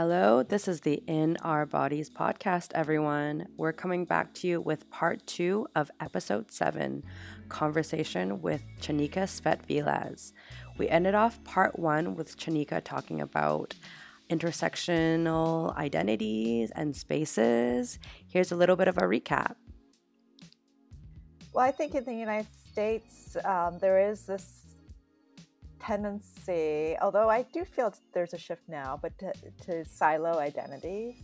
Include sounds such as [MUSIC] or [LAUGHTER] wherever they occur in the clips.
Hello, this is the In Our Bodies podcast, everyone. We're coming back to you with part two of episode seven conversation with Chanika Svetvilas. We ended off part one with Chanika talking about intersectional identities and spaces. Here's a little bit of a recap. Well, I think in the United States, um, there is this tendency, although I do feel there's a shift now, but to, to silo identities,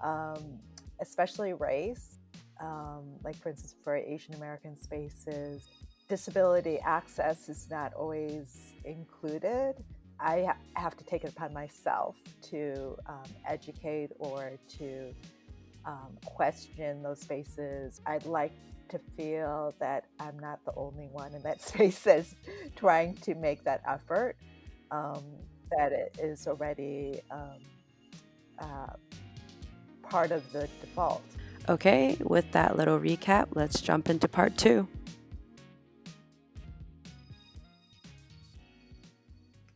um, especially race. Um, like, for instance, for Asian American spaces, disability access is not always included. I ha- have to take it upon myself to um, educate or to um, question those spaces. I'd like to feel that I'm not the only one in that [LAUGHS] space that's trying to make that effort, um, that it is already um, uh, part of the default. Okay, with that little recap, let's jump into part two.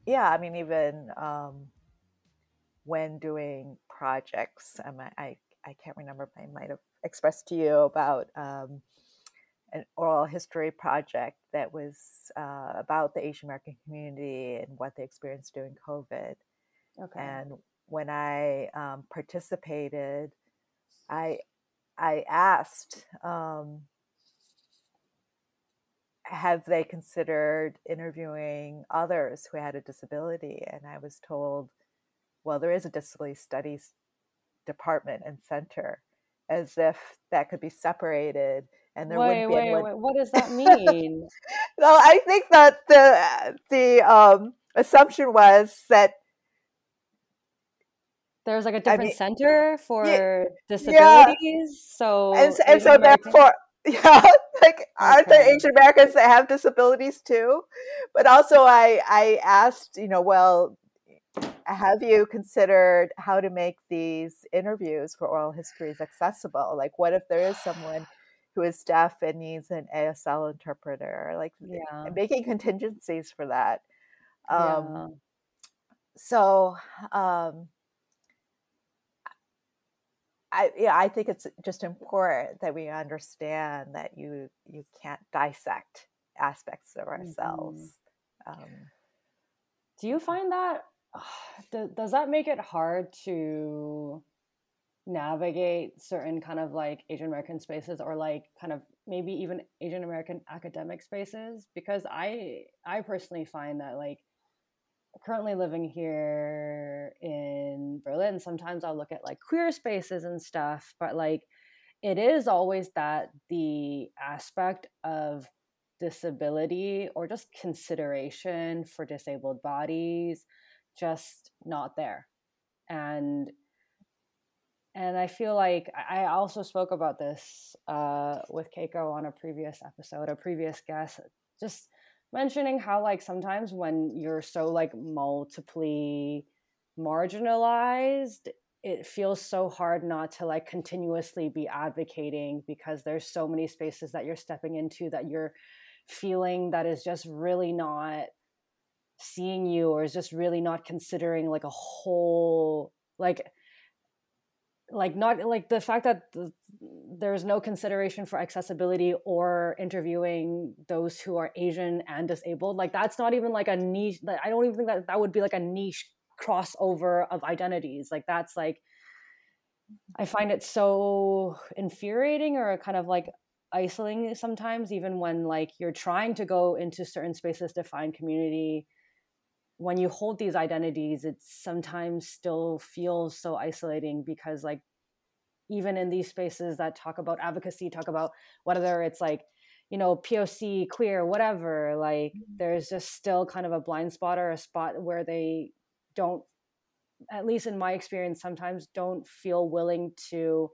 Yeah, I mean, even um, when doing projects, um, I, I can't remember, if I might have expressed to you about um, an oral history project that was uh, about the Asian American community and what they experienced during COVID. Okay. And when I um, participated, I I asked, um, have they considered interviewing others who had a disability? And I was told, well, there is a disability studies department and center, as if that could be separated and there wait, wouldn't be wait, wait, what does that mean? [LAUGHS] well, I think that the the um, assumption was that there's like a different I mean, center for yeah, disabilities. Yeah. So and, and so American... therefore, [LAUGHS] yeah, like okay. aren't there Asian Americans that have disabilities too? But also, I I asked, you know, well, have you considered how to make these interviews for oral histories accessible? Like, what if there is someone who is deaf and needs an ASL interpreter, like yeah. making contingencies for that. Um, yeah. So, um, I yeah, I think it's just important that we understand that you you can't dissect aspects of ourselves. Mm-hmm. Um, Do you find that? [SIGHS] Does that make it hard to navigate certain kind of like Asian American spaces or like kind of maybe even Asian American academic spaces because I I personally find that like currently living here in Berlin sometimes I'll look at like queer spaces and stuff but like it is always that the aspect of disability or just consideration for disabled bodies just not there. And and I feel like I also spoke about this uh, with Keiko on a previous episode, a previous guest, just mentioning how like sometimes when you're so like multiply marginalized, it feels so hard not to like continuously be advocating because there's so many spaces that you're stepping into that you're feeling that is just really not seeing you or is just really not considering like a whole like like not like the fact that the, there's no consideration for accessibility or interviewing those who are asian and disabled like that's not even like a niche like, i don't even think that that would be like a niche crossover of identities like that's like i find it so infuriating or kind of like isolating sometimes even when like you're trying to go into certain spaces to find community when you hold these identities it sometimes still feels so isolating because like even in these spaces that talk about advocacy talk about whether it's like you know poc queer whatever like mm-hmm. there's just still kind of a blind spot or a spot where they don't at least in my experience sometimes don't feel willing to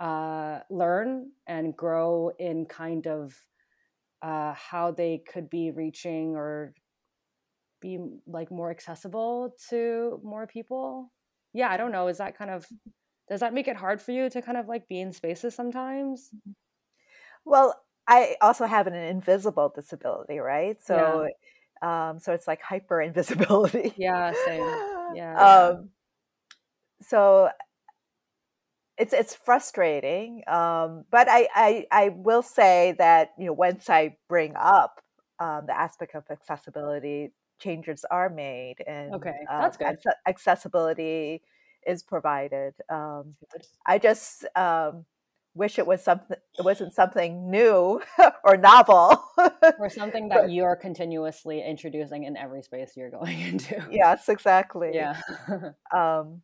uh, learn and grow in kind of uh, how they could be reaching or be like more accessible to more people yeah i don't know is that kind of mm-hmm. does that make it hard for you to kind of like be in spaces sometimes mm-hmm. well i also have an invisible disability right so yeah. um so it's like hyper invisibility yeah same [LAUGHS] yeah, um so it's it's frustrating um, but I, I i will say that you know once i bring up um, the aspect of accessibility changes are made and Okay, uh, that's good. acce- accessibility is provided um, i just um, wish it was something it wasn't something new [LAUGHS] or novel [LAUGHS] Or something but that you're continuously introducing in every space you're going [LAUGHS] into. yes exactly Yeah. um,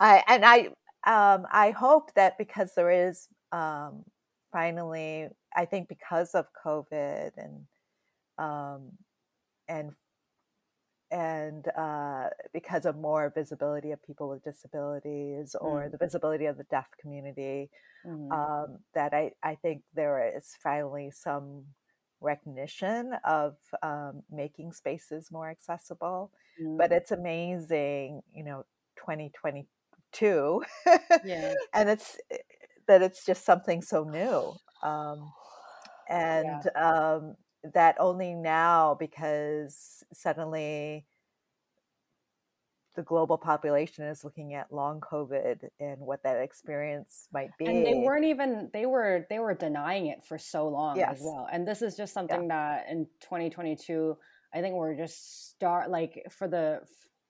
I and I um, I hope that because there is um, finally, I think because of COVID and um, and and uh, because of more visibility of people with disabilities or Mm, the visibility of the deaf community, mhm, um, that I, I think there is finally some recognition of um, making spaces more accessible. But mm. it's amazing, you know, 2022, [LAUGHS] Yeah. and it's that it's just something so new. Um, Yeah. and um, that only now because suddenly the global population is looking at long COVID and what that experience might be. And they weren't even they were they were denying it for so long as well. And this is just Yeah. something that in 2022, I think we're just start like for the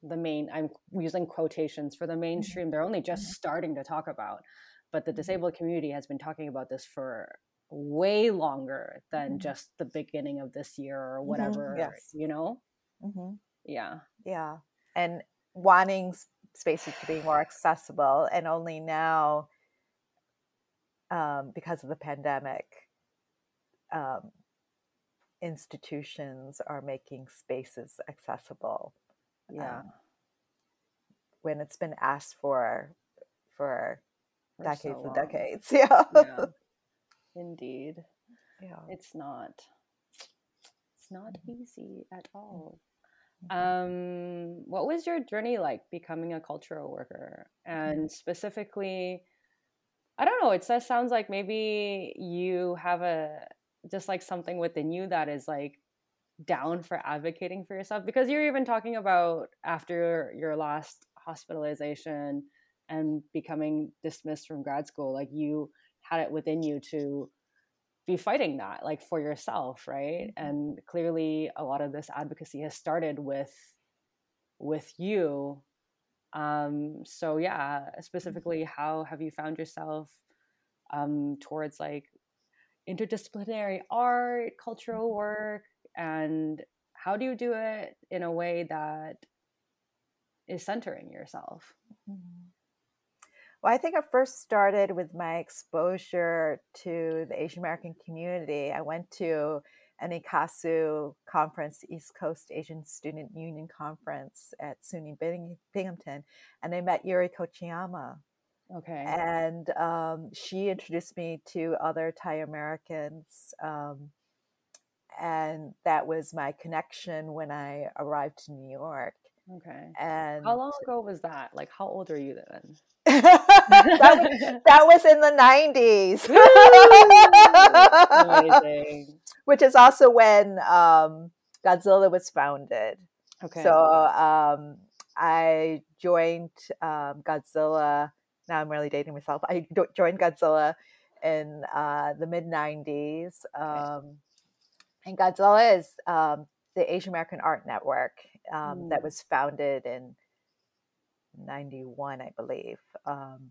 the main I'm using quotations for the Mhm. mainstream, they're only just Mhm. starting to talk about. But the Mhm. disabled community has been talking about this for way longer than Mhm. just the beginning of this year or Mhm. whatever, Yes. you know? hmm Yeah. Yeah. And wanting spaces to be more accessible, and only now, um, because of the pandemic, um, institutions are making spaces accessible Yeah. um, when it's been asked for for For decades so and decades. [LAUGHS] Yeah. Yeah. Indeed. yeah. It's not it's not Mhm. easy at all. Mhm. Um, what was your journey like becoming a cultural worker? And specifically, I don't know, it says sounds like maybe you have a just like something within you that is like down for advocating for yourself because you're even talking about after your last hospitalization and becoming dismissed from grad school, like you had it within you to be fighting that like for yourself right Mhm. and clearly a lot of this advocacy has started with with you um so yeah Mhm. specifically how have you found yourself um towards like interdisciplinary art cultural Mhm. work and how do you do it in a way that is centering yourself Mhm. Well, I think I first started with my exposure to the Asian American community. I went to an ECASU conference, East Coast Asian Student Union Conference at SUNY Binghamton, and I met Yuri Kochiyama. okay And um, she introduced me to other Thai Americans. Um, and that was my connection when I arrived to New York. okay And how long ago was that like how old are you then that was [LAUGHS] that was in the 90s [LAUGHS] which is also when um, godzilla was founded Okay. so um, i joined um, godzilla now i'm really dating myself i joined godzilla in uh, the mid 90s um, and godzilla is um, the asian american art network um, that Mm. was founded in 91 i believe um,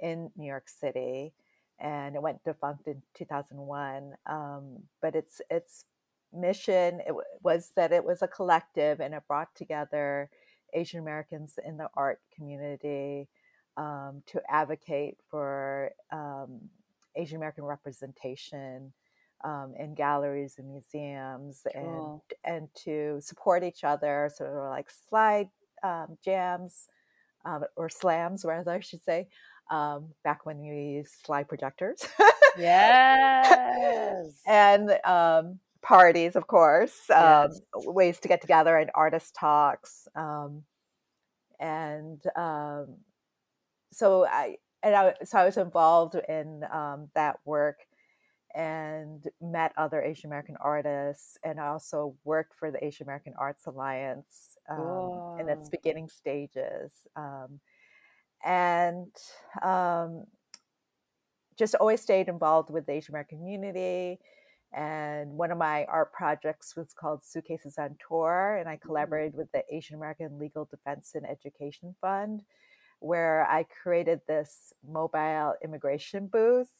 in New York City, and it went defunct in 2001. Um, but its its mission it w- was that it was a collective, and it brought together Asian Americans in the art community um, to advocate for um, Asian American representation um, in galleries and museums, and and to support each other, sort of like slide um, jams um, or slams, rather, I should say, um, back when we used slide projectors. [LAUGHS] Yes. and um, parties, of course, um, Yes. ways to get together and artist talks. Um, and um, so I and I, so I was involved in um, that work and met other Asian American artists, and I also worked for the Asian American Arts Alliance um, in its beginning stages. Um, and um, just always stayed involved with the Asian American community. And one of my art projects was called Suitcases on Tour, and I mm-hmm. collaborated with the Asian American Legal Defense and Education Fund, where I created this mobile immigration booth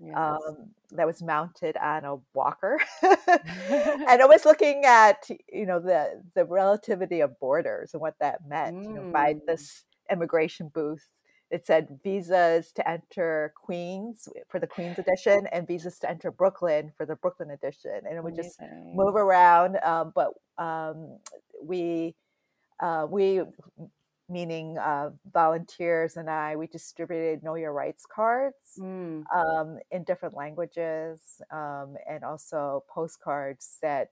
Yes. Um, that was mounted on a walker, [LAUGHS] [LAUGHS] and I was looking at you know the the relativity of borders and what that meant. Mm. You know, by mm. this immigration booth, it said visas to enter Queens for the Queens edition and visas to enter Brooklyn for the Brooklyn edition, and it would just move around. Um, but um, we uh, we meaning uh, volunteers and I, we distributed Know Your Rights cards mm. um, in different languages um, and also postcards that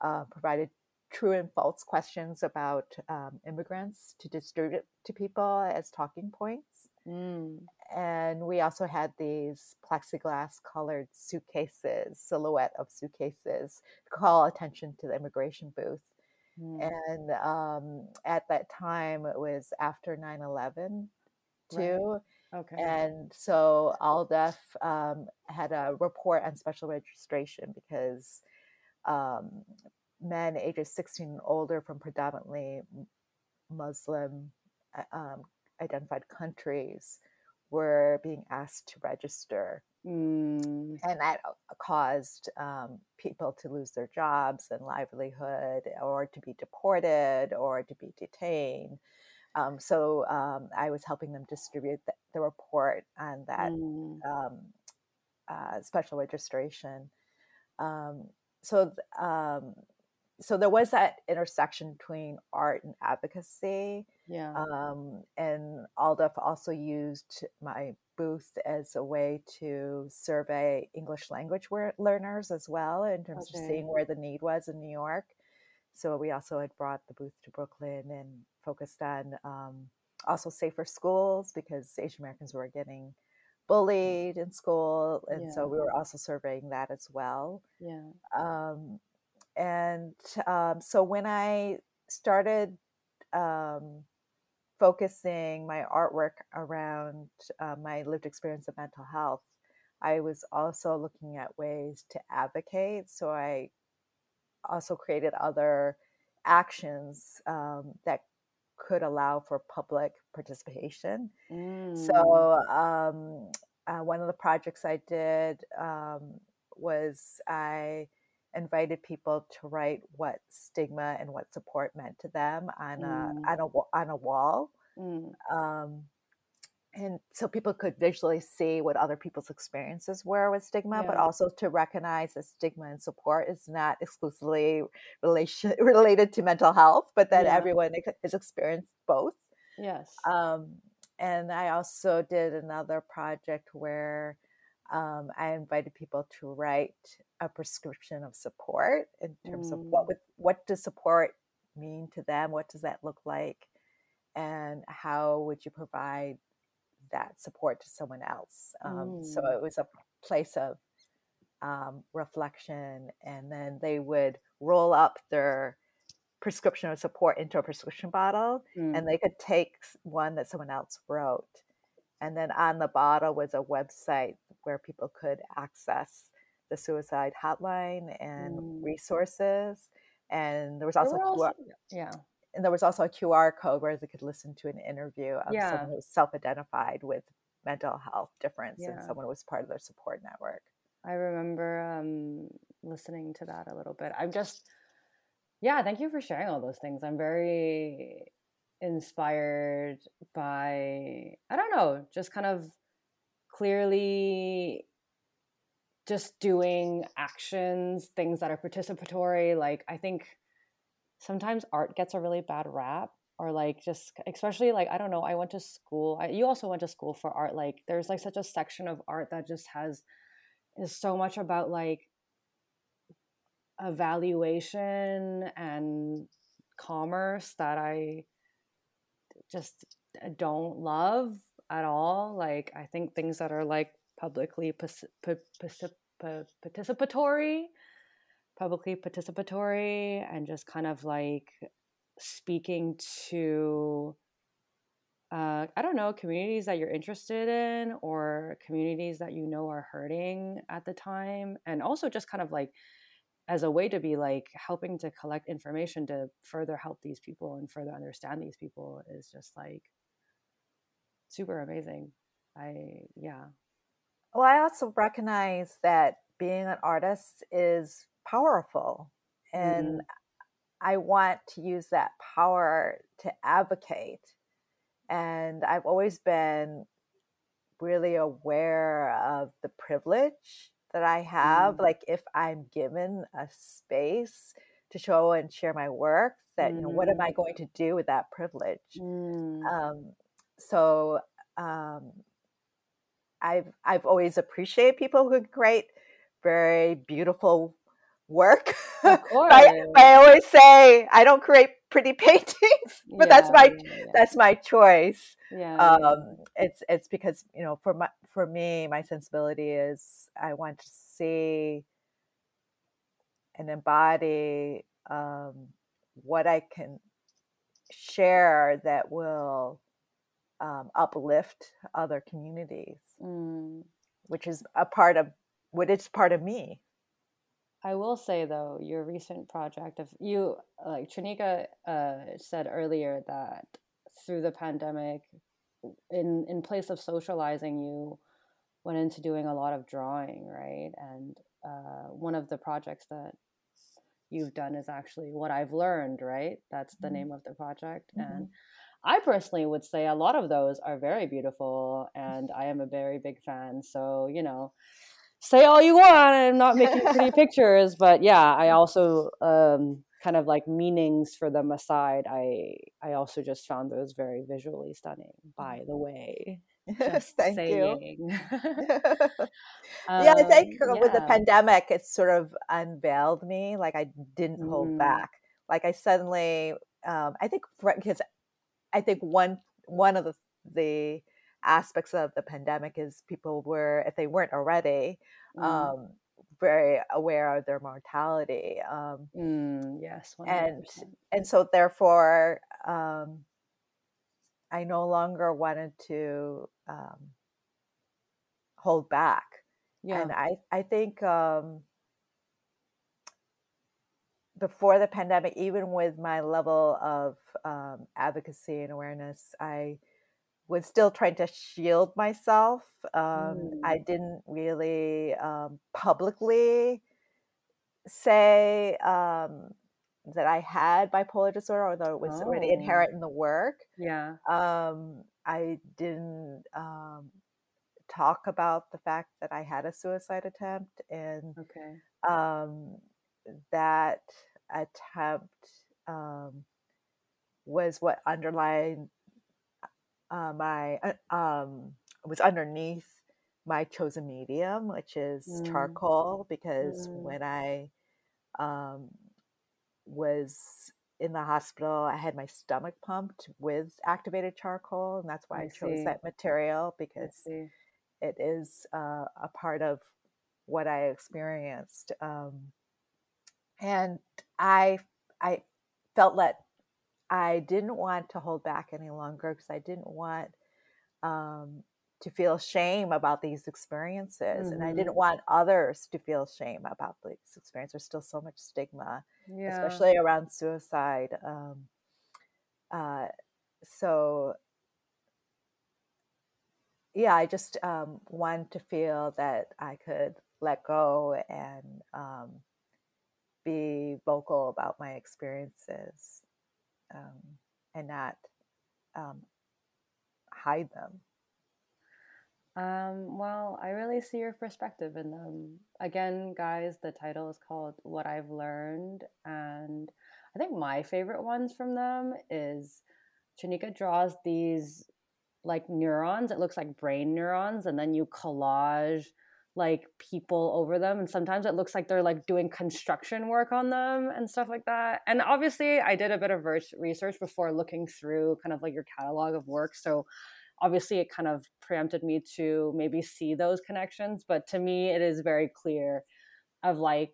uh, provided true and false questions about um, immigrants to distribute to people as talking points. Mm. And we also had these plexiglass colored suitcases, silhouette of suitcases, to call attention to the immigration booth. Mm. And um, at that time, it was after 9 11 too. Right. Okay. And so AALDEF um, had a report on special registration because um, men ages 16 and older from predominantly Muslim uh, um, identified countries were being asked to register. Mm. And that uh, caused um, people to lose their jobs and livelihood, or to be deported, or to be detained. Um, so um, I was helping them distribute the, the report on that mm. Um, uh, special registration. Um, so um, so there was that intersection between art and advocacy. Yeah. Um, and AALDEF also used my booth as a way to survey English language learners as well, in terms okay. of seeing where the need was in New York. So we also had brought the booth to Brooklyn and focused on um, also safer schools because Asian Americans were getting bullied in school, and yeah. so we were also surveying that as well. Yeah. Um, and um, so when I started um, focusing my artwork around uh, my lived experience of mental health, I was also looking at ways to advocate. So I also created other actions um, that could allow for public participation. Mm. So um, uh, one of the projects I did um, was I invited people to write what stigma and what support meant to them on a mm. on a on a wall. Mm. Um, and so people could visually see what other people's experiences were with stigma, yeah. but also to recognize that stigma and support is not exclusively relation [LAUGHS] related to mental health, but that yeah. everyone has experienced both. Yes. Um, and I also did another project where um, I invited people to write a prescription of support in terms mm. of what mm. would, what does support mean to them? What does that look like? And how would you provide that support to someone else? Um, mm. So it was a place of um, reflection, and then they would roll up their prescription of support into a prescription bottle, mm. and they could take one that someone else wrote. And then on the bottle was a website where people could access the suicide hotline and mm. resources. And there was also, there also QR, yeah. And there was also a QR code where they could listen to an interview of yeah. someone who was self-identified with mental health difference yeah. and someone who was part of their support network. I remember um, listening to that a little bit. I'm just, yeah, thank you for sharing all those things. I'm very inspired by, I don't know, just kind of clearly just doing actions, things that are participatory. Like, I think sometimes art gets a really bad rap or like just especially like i don't know i went to school I, you also went to school for art like there's like such a section of art that just has is so much about like evaluation and commerce that i just uh, don't love at all like i think things that are like publicly participatory, publicly participatory, and just kind of like speaking to uh, I don't know, communities that you're interested in or communities that you know are hurting at the time. And also just kind of like as a way to be like helping to collect information to further help these people and further understand these people is just like super amazing. I, yeah. Well, I also recognize that being an artist is powerful. And mm. I want to use that power to advocate. And I've always been really aware of the privilege that I have. Mm. Like if I'm given a space to show and share my work, that mm. you know, what am I mm. going to do with that privilege? Mm. Um, so um, I've I've always appreciated people who create very beautiful work. [LAUGHS] I, I, always say I don't create pretty [LAUGHS] paintings, but yeah, that's my yeah. that's my choice. Yeah. Um, it's it's because you know for my for me my sensibility is I want to see and embody um, what I can share that will um, uplift other communities, mm. which is a part of what is part of me. I will say though, your recent project of you, like Chanika uh, said earlier, that through the pandemic, in in place of socializing, you went into doing a lot of drawing, right? And uh, one of the projects that you've done is actually what I've learned, right? That's the mm-hmm. name of the project, mm-hmm. and I personally would say a lot of those are very beautiful, [LAUGHS] and I am a very big fan. So you know say all you want i'm not making pretty [LAUGHS] pictures but yeah i [LAUGHS] also um, kind of like meanings for them aside i i also just found those very visually stunning by the way just thank saying. you um, yeah i think yeah. with the pandemic it sort of unveiled me like i didn't mm. hold back like i suddenly um, i think because i think one one of the the aspects of the pandemic is people were, if they weren't already, mm. um, very aware of their mortality. Um, mm, yes, 100%. and and so therefore, um, I no longer wanted to um, hold back. Yeah. And I I think um, before the pandemic, even with my level of um, advocacy and awareness, I was still trying to shield myself. Um, mm. I didn't really um, publicly say um, that I had bipolar disorder, although it was oh. already inherent in the work. Yeah. Um, I didn't um, talk about the fact that I had a suicide attempt, and okay. Um, that attempt was what underlined uh, my uh, um, was underneath my chosen medium, which is mm. charcoal, because mm. when I um, was in the hospital, I had my stomach pumped with activated charcoal, and that's why I, I chose that material because it is uh, a part of what I experienced. Um, and I I felt that I didn't want to hold back any longer because I didn't want um, to feel shame about these experiences. Mm-hmm. And I didn't mm-hmm. want others to feel shame about these experiences. There's still so much stigma, yeah. especially around suicide. Um, uh, so, yeah, I just um, wanted to feel that I could let go and um, be vocal about my experiences um, and not um, hide them? Um, well, I really see your perspective in them. Again, guys, the title is called What I've Learned. And I think my favorite ones from them is Chanika draws these like neurons. It looks like brain neurons. And then you collage like people over them and sometimes it looks like they're like doing construction work on them and stuff like that. And obviously i did a bit of research before looking through kind of like your catalog of work so obviously it kind of preempted me to maybe see those connections but to me it is very clear of like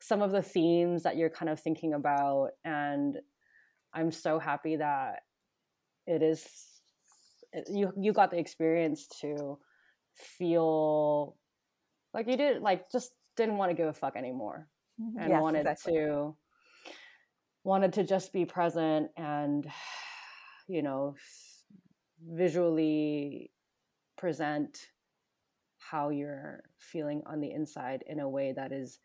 some of the themes that you're kind of thinking about and i'm so happy that it is you you got the experience to feel like you did like just didn't want to give a fuck anymore mm-hmm. and yes, wanted exactly. to wanted to just be present and you know visually present how you're feeling on the inside in a way that is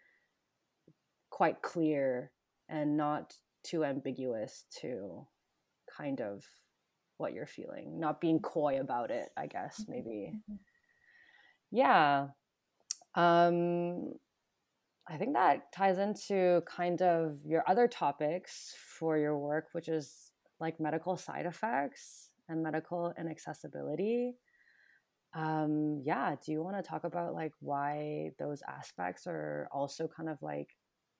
quite clear and not too ambiguous to kind of what you're feeling not being coy about it i guess maybe mm-hmm. yeah um i think that ties into kind of your other topics for your work which is like medical side effects and medical inaccessibility um yeah do you want to talk about like why those aspects are also kind of like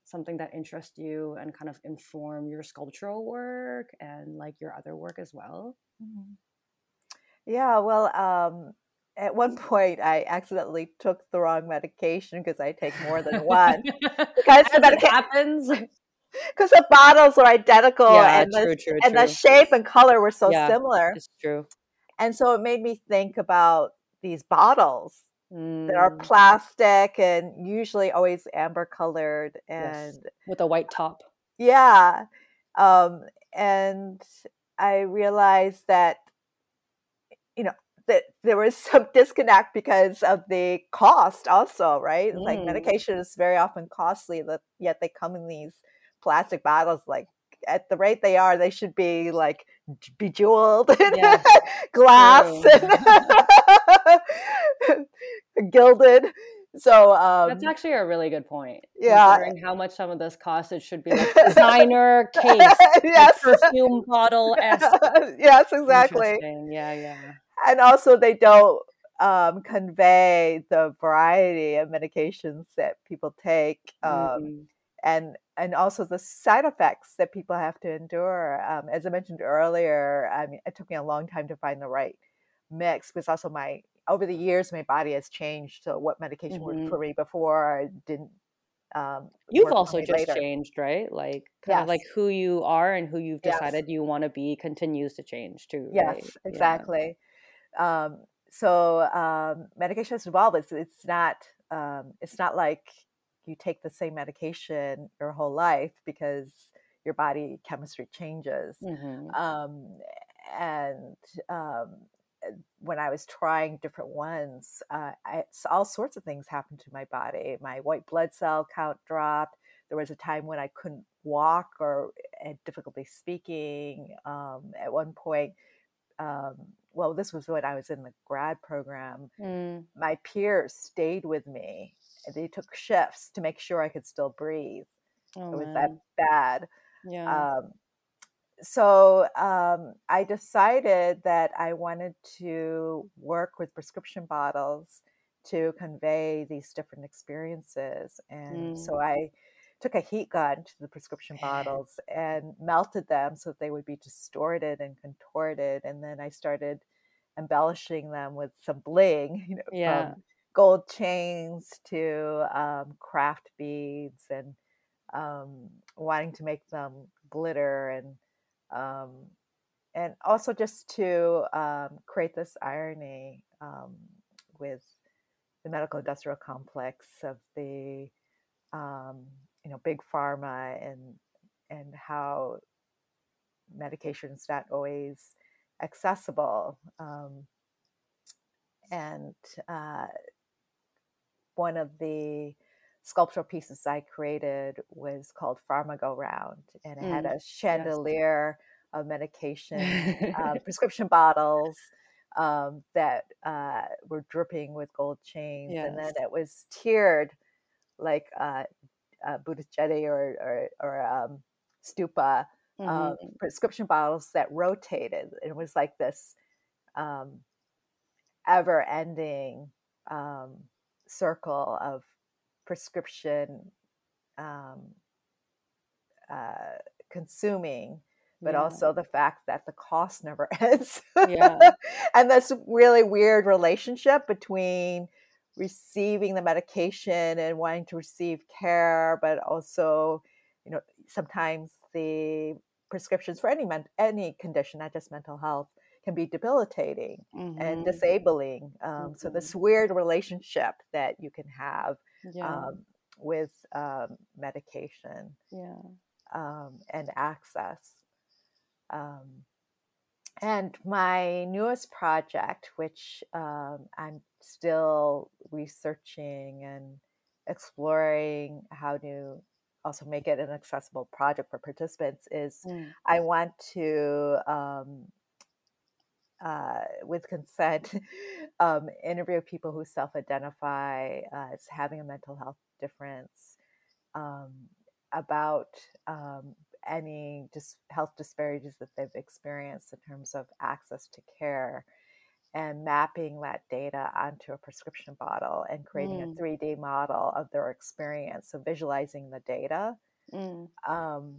something that interests you and kind of inform your sculptural work and like your other work as well? Mm-hmm. Yeah, well, um, at one point I accidentally took the wrong medication because I take more than one. because the medication happens. [LAUGHS] Because the bottles were identical yeah, and, true, the, true, and true. the shape and color were so yeah, similar. It's true. And so it made me think about these bottles mm. that are mm. plastic and usually always amber colored and yes. with a white top. Yeah. Um, and I realized that, that there was some [LAUGHS] disconnect because of the cost also, right? Mm. Like medication is very often costly, that yet they come in these plastic bottles like at the rate they are, they should be like bejeweled [LAUGHS] yeah. [LAUGHS] glass gilded. So um, that's actually a really good point. Yeah, considering how much some of this costs, it should be like designer case, yes, like perfume bottle. yes, exactly. Yeah, yeah. And also, they don't um, convey the variety of medications that people take, um, mm. and and also the side effects that people have to endure. Um, as I mentioned earlier, I mean, it took me a long time to find the right mix because also my over the years my body has changed. So what medication mm-hmm. worked for me before I didn't. Um, you've also just later. changed, right? Like kind yes. of like who you are and who you've decided yes. you want to be continues to change too. Yes, right? exactly. Yeah. Um, so um, medication has evolved. It's it's not um, it's not like you take the same medication your whole life because your body chemistry changes. Mm-hmm. Um, and um, eh, when I was trying different ones, uh, I, all sorts of things happened to my body. My white blood cell count dropped. There was a time when I couldn't walk or had difficulty speaking. Um, at one point, um, well, this was when I was in the grad program. Mm. My peers stayed with me they took shifts to make sure I could still breathe. Oh, it was man. that bad. Yeah. Um, so um, I decided that I wanted to work with prescription bottles to convey these different experiences. And mm. so I took a heat gun to the prescription bottles and melted them so that they would be distorted and contorted. And then I started embellishing them with some bling, [LAUGHS] you know, yeah. from gold chains to um, craft beads and um, wanting to make them glitter and um, and also just to um, create this irony um, with the medical industrial complex of the um, you know big pharma and and how medication is not always accessible and uh, one of the sculptural pieces I created was called Pharma Go Round, and it mm, had a chandelier of medication, uh, [LAUGHS] prescription bottles um, that uh, were dripping with gold chains, yes. and then it was tiered like uh, uh, Buddhist chedi or or, or um, stupa um, mm-hmm. prescription bottles that rotated. It was like this um, ever-ending um, circle of prescription um, uh, consuming but yeah. also the fact that the cost never [LAUGHS] ends yeah. and this really weird relationship between receiving the medication and wanting to receive care but also you know sometimes the prescriptions for any men- any condition not just mental health can be debilitating mm-hmm. and disabling. Um, mm-hmm. So this weird relationship that you can have yeah. um, with um, medication, yeah, um, and access. Um, and my newest project, which um, I'm still researching and exploring how to also make it an accessible project for participants, is mm. I want to, um, uh, with consent, [LAUGHS] um, interview people who self identify uh, as having a mental health difference um, about um, any dis- health disparities that they've experienced in terms of access to care and mapping that data onto a prescription bottle and creating mm. a 3D model of their experience. So visualizing the data. Mm. Um,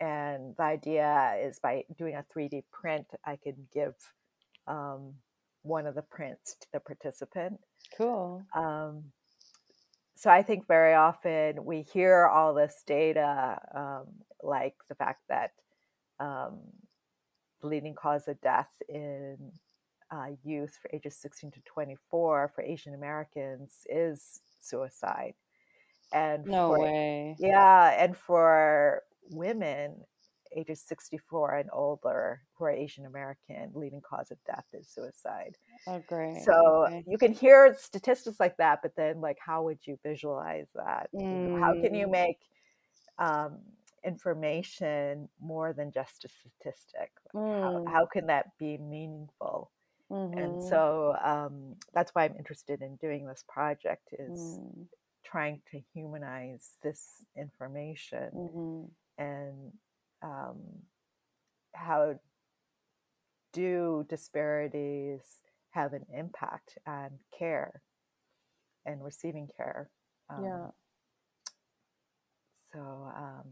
and the idea is by doing a 3D print, I can give um, one of the prints to the participant. Cool. Um, so I think very often we hear all this data, um, like the fact that um, the leading cause of death in uh, youth for ages 16 to 24 for Asian Americans is suicide. And no for, way. Yeah, and for women, ages 64 and older who are Asian American, leading cause of death is suicide. Oh, great. So okay. you can hear statistics like that, but then, like, how would you visualize that? Mm. How can you mm. make um, information more than just a statistic? Mm. How, how can that be meaningful? Mm-hmm. And so um, that's why I'm interested in doing this project is mm. trying to humanize this information mm-hmm. and um, how do disparities have an impact on care and receiving care. Um, yeah. So um,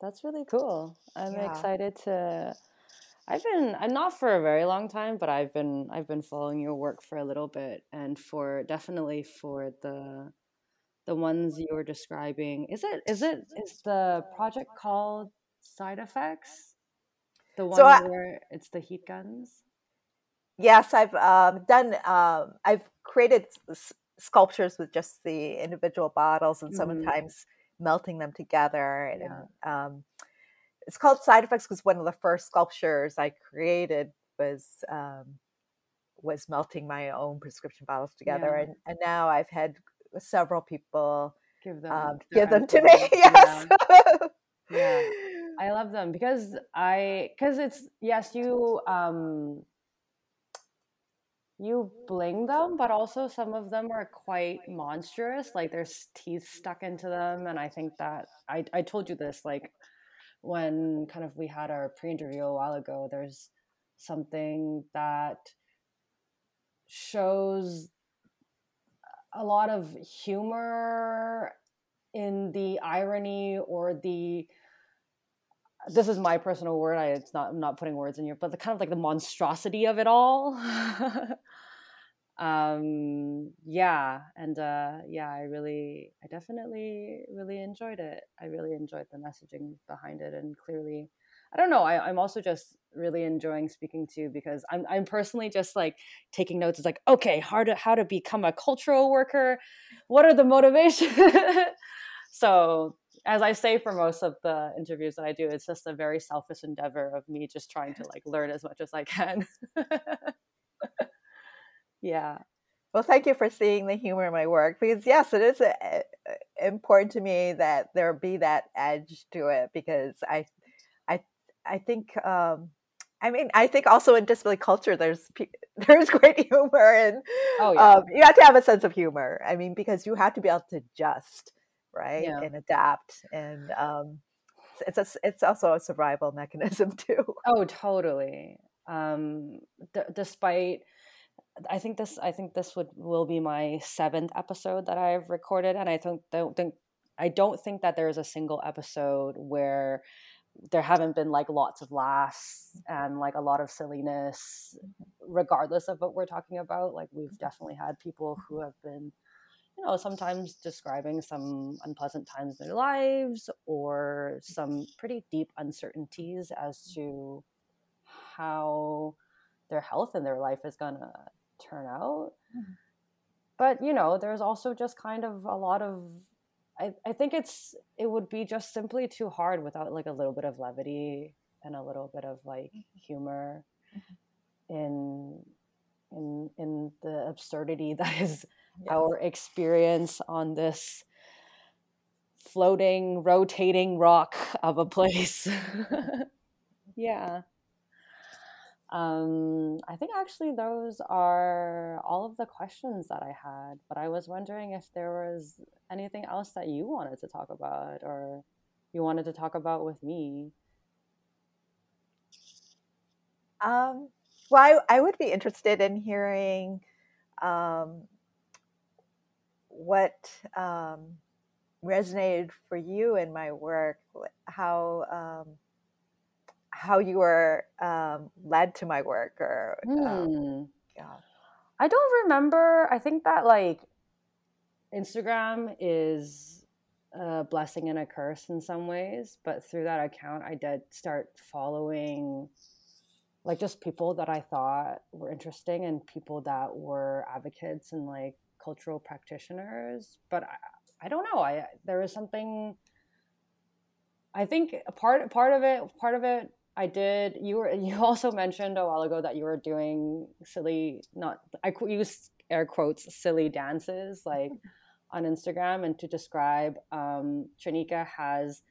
that's really cool. I'm yeah. excited to. I've been I'm not for a very long time, but I've been I've been following your work for a little bit, and for definitely for the the ones you're describing. Is it is it is the project called side effects? The one so I, where it's the heat guns? Yes, I've um, done, um, I've created s- sculptures with just the individual bottles and mm-hmm. sometimes melting them together. And, yeah. um, it's called Side Effects because one of the first sculptures I created was um, was melting my own prescription bottles together, yeah. and and now I've had several people give them um, give them to me. [LAUGHS] yes. Yeah. yeah. I love them because I because it's yes you um you bling them, but also some of them are quite monstrous. Like there's teeth stuck into them, and I think that I I told you this like when kind of we had our pre-interview a while ago. There's something that shows a lot of humor in the irony or the this is my personal word. I it's not I'm not putting words in here, but the kind of like the monstrosity of it all. [LAUGHS] um yeah and uh yeah i really i definitely really enjoyed it. I really enjoyed the messaging behind it and clearly i don't know I, i'm also just really enjoying speaking to you because i'm i'm personally just like taking notes. It's like okay how to how to become a cultural worker? What are the motivations [LAUGHS] so as I say for most of the interviews that I do, it's just a very selfish endeavor of me just trying to like learn as much as I can. [LAUGHS] yeah. Well, thank you for seeing the humor in my work because yes, it is a, a, important to me that there be that edge to it because I, I, I think. Um, I mean, I think also in disability culture, there's [LAUGHS] there's great humor, and oh, yeah. um, you have to have a sense of humor. I mean, because you have to be able to adjust right yeah. and adapt and um, it's a, it's also a survival [LAUGHS] mechanism too oh totally um, d- despite i think this i think this would will be my seventh episode that i've recorded and i don't, don't think i don't think that there's a single episode where there haven't been like lots of laughs and like a lot of silliness regardless of what we're talking about like we've mm-hmm. definitely had people who have been you know, sometimes describing some unpleasant times in their lives or some pretty deep uncertainties as to how their health and their life is gonna turn out. Mm-hmm. But you know, there's also just kind of a lot of I, I think it's it would be just simply too hard without like a little bit of levity and a little bit of like mm-hmm. humor mm-hmm. in in in the absurdity [LAUGHS] that is yes. our experience on this floating rotating rock of a place [LAUGHS] yeah um, I think actually those are all of the questions that I had, but I was wondering if there was anything else that you wanted to talk about or you wanted to talk about with me. Um, well, I, I would be interested in hearing um, what um, resonated for you in my work, how um, how you were um, led to my work or um, yeah. I don't remember i think that like instagram is a blessing and a curse in some ways but through that account i did start following like just people that i thought were interesting and people that were advocates and like cultural practitioners but i, I don't know i there was something I think a part part of it part of it I did. You were. [LAUGHS] You also mentioned a while ago that you were doing silly, not I use air quotes, silly dances [LAUGHS] like on Instagram, and to describe um, Chanika has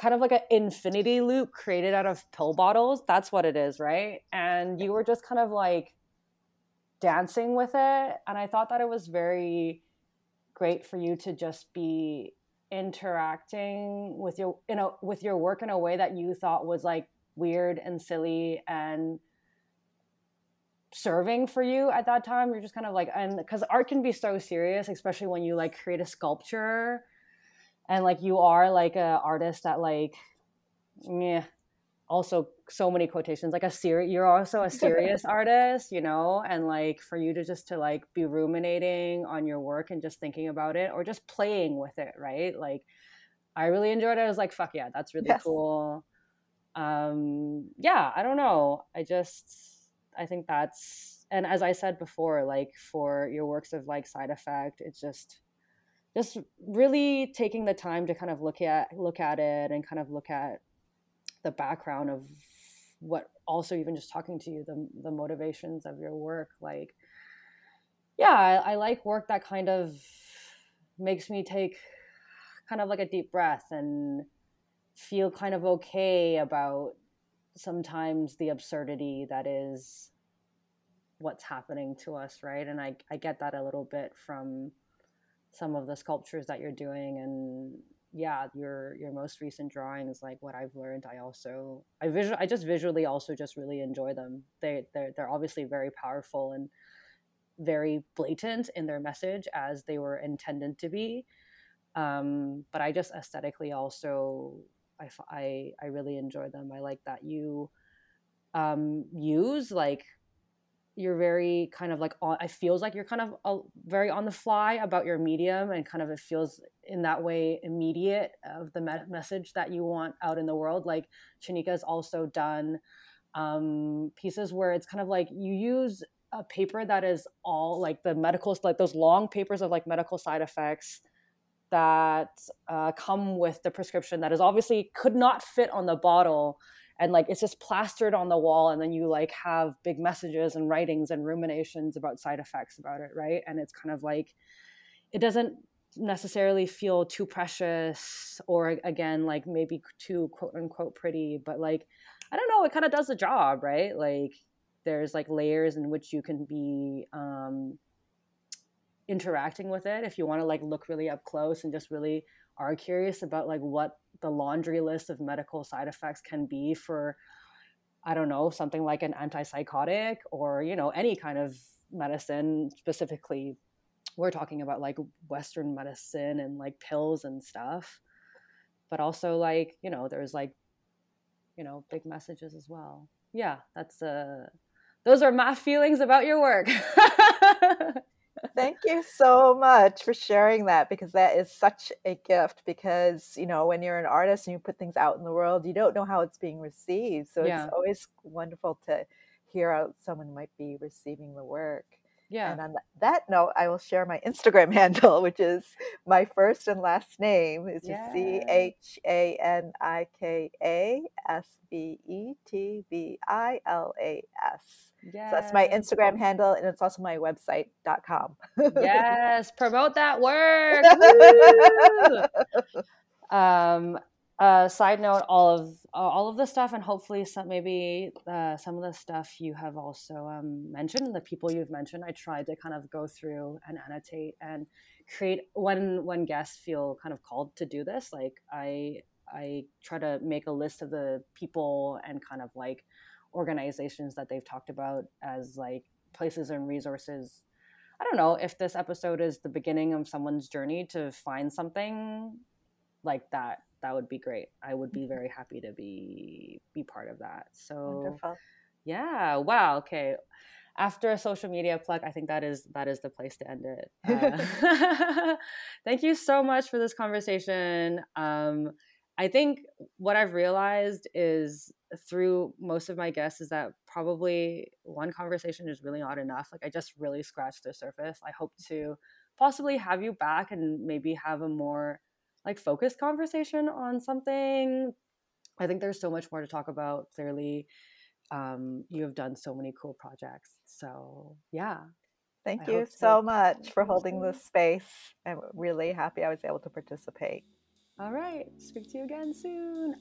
kind of like an infinity loop created out of pill bottles. That's what it is, right? And you were just kind of like dancing with it, and I thought that it was very great for you to just be interacting with your you know with your work in a way that you thought was like weird and silly and serving for you at that time? You're just kind of like and because art can be so serious especially when you like create a sculpture and like you are like a artist that like yeah also so many quotations like a serious you're also a [LAUGHS] serious artist you know and like for you to just to like be ruminating on your work and just thinking about it or just playing with it right? Like i really enjoyed it. I was like fuck yeah that's really yes. cool. Um yeah i don't know. I just i think that's and as i said before like for your works of like side effect it's just just really taking the time to kind of look at look at it and kind of look at the background of what also even just talking to you the the motivations of your work like yeah I, I like work that kind of makes me take kind of like a deep breath and feel kind of okay about sometimes the absurdity that is what's happening to us right? And i i get that a little bit from some of the sculptures that you're doing and yeah your your most recent drawings like what i've learned. I also i visual i just visually also just really enjoy them. They they're, they're obviously very powerful and very blatant in their message as they were intended to be. Um, but i just aesthetically also I, I, I really enjoy them. I like that you um, use like you're very kind of like on, it feels like you're kind of a, very on the fly about your medium and kind of it feels in that way immediate of the me- message that you want out in the world. Like chanika has also done um, pieces where it's kind of like you use a paper that is all like the medical like those long papers of like medical side effects that uh, come with the prescription that is obviously could not fit on the bottle and like it's just plastered on the wall and then you like have big messages and writings and ruminations about side effects about it right? And it's kind of like it doesn't necessarily feel too precious or again like maybe too quote unquote pretty but like i don't know it kind of does the job right? Like there's like layers in which you can be um interacting with it if you want to like look really up close and just really are curious about like what the laundry list of medical side effects can be for i don't know something like an antipsychotic or you know any kind of medicine specifically we're talking about like western medicine and like pills and stuff. But also like you know there's like you know big messages as well. Yeah that's uh those are my feelings about your work [LAUGHS] Thank you so much for sharing that because that is such a gift. Because, you know, when you're an artist and you put things out in the world, you don't know how it's being received. So yeah. it's always wonderful to hear out someone might be receiving the work. Yeah. And on that note, I will share my Instagram [LAUGHS] handle, which is my first and last name is C H A N I K A S V E T V I L A S. Yeah. So that's my Instagram handle, and it's also my website.com. yes, promote that work. [LAUGHS] um, uh, side note: all of uh, all of the stuff, and hopefully some maybe uh, some of the stuff you have also um, mentioned, the people you've mentioned. I tried to kind of go through and annotate and create when when guests feel kind of called to do this. Like I I try to make a list of the people and kind of like organizations that they've talked about as like places and resources. I don't know if this episode is the beginning of someone's journey to find something like that that would be great. I would be very happy to be be part of that. So Wonderful. yeah, wow, okay. After a social media plug, I think that is that is the place to end it. [LAUGHS] Uh, [LAUGHS] thank you so much for this conversation. Um, I think what I've realized is through most of my guests is that probably one conversation is really not enough. Like I just really scratched the surface. I hope to possibly have you back and maybe have a more like focused conversation on something. I think there's so much more to talk about. Clearly, um, you have done so many cool projects. So yeah. Thank I you so much for holding this space. I'm really happy I was able to participate. All right. Speak to you again soon.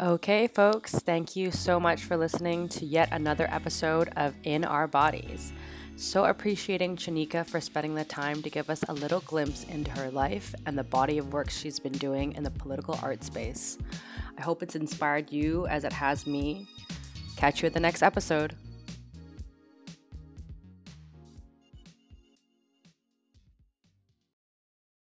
Okay, folks, thank you so much for listening to yet another episode of In Our Bodies. So appreciating Chanika for spending the time to give us a little glimpse into her life and the body of work she's been doing in the political art space. I hope it's inspired you as it has me. Catch you at the next episode.